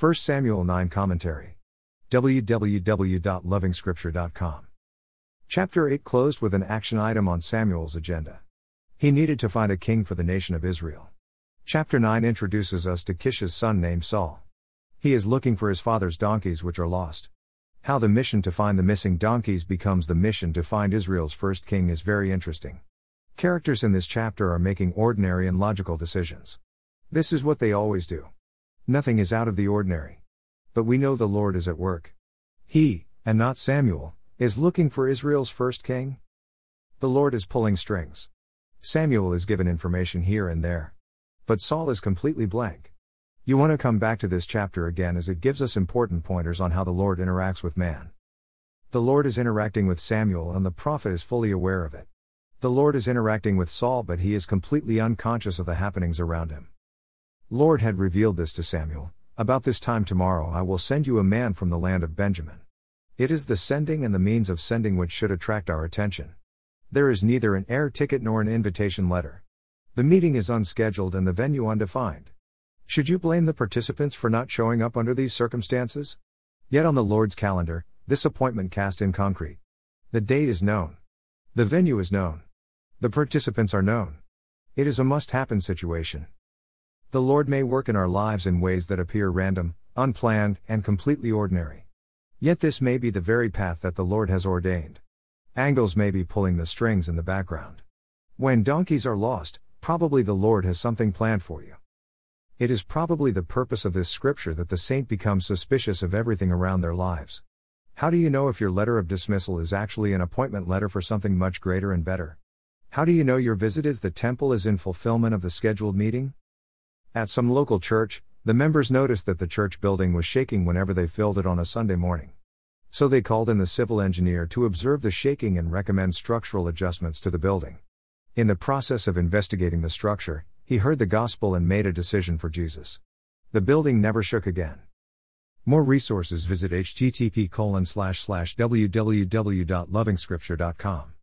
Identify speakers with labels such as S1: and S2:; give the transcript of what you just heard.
S1: 1 Samuel 9 Commentary. www.lovingscripture.com. Chapter 8 closed with an action item on Samuel's agenda. He needed to find a king for the nation of Israel. Chapter 9 introduces us to Kish's son named Saul. He is looking for his father's donkeys which are lost. How the mission to find the missing donkeys becomes the mission to find Israel's first king is very interesting. Characters in this chapter are making ordinary and logical decisions. This is what they always do. Nothing is out of the ordinary. But we know the Lord is at work. He, and not Samuel, is looking for Israel's first king. The Lord is pulling strings. Samuel is given information here and there. But Saul is completely blank. You want to come back to this chapter again as it gives us important pointers on how the Lord interacts with man. The Lord is interacting with Samuel and the prophet is fully aware of it. The Lord is interacting with Saul but he is completely unconscious of the happenings around him. Lord had revealed this to Samuel About this time tomorrow I will send you a man from the land of Benjamin. It is the sending and the means of sending which should attract our attention. There is neither an air ticket nor an invitation letter. The meeting is unscheduled and the venue undefined. Should you blame the participants for not showing up under these circumstances? Yet on the Lord's calendar, this appointment cast in concrete. The date is known. The venue is known. The participants are known. It is a must happen situation. The Lord may work in our lives in ways that appear random, unplanned, and completely ordinary. Yet this may be the very path that the Lord has ordained. Angels may be pulling the strings in the background. When donkeys are lost, probably the Lord has something planned for you. It is probably the purpose of this scripture that the saint becomes suspicious of everything around their lives. How do you know if your letter of dismissal is actually an appointment letter for something much greater and better? How do you know your visit is the temple is in fulfillment of the scheduled meeting? At some local church, the members noticed that the church building was shaking whenever they filled it on a Sunday morning. So they called in the civil engineer to observe the shaking and recommend structural adjustments to the building. In the process of investigating the structure, he heard the gospel and made a decision for Jesus. The building never shook again. More resources visit http www.lovingscripture.com.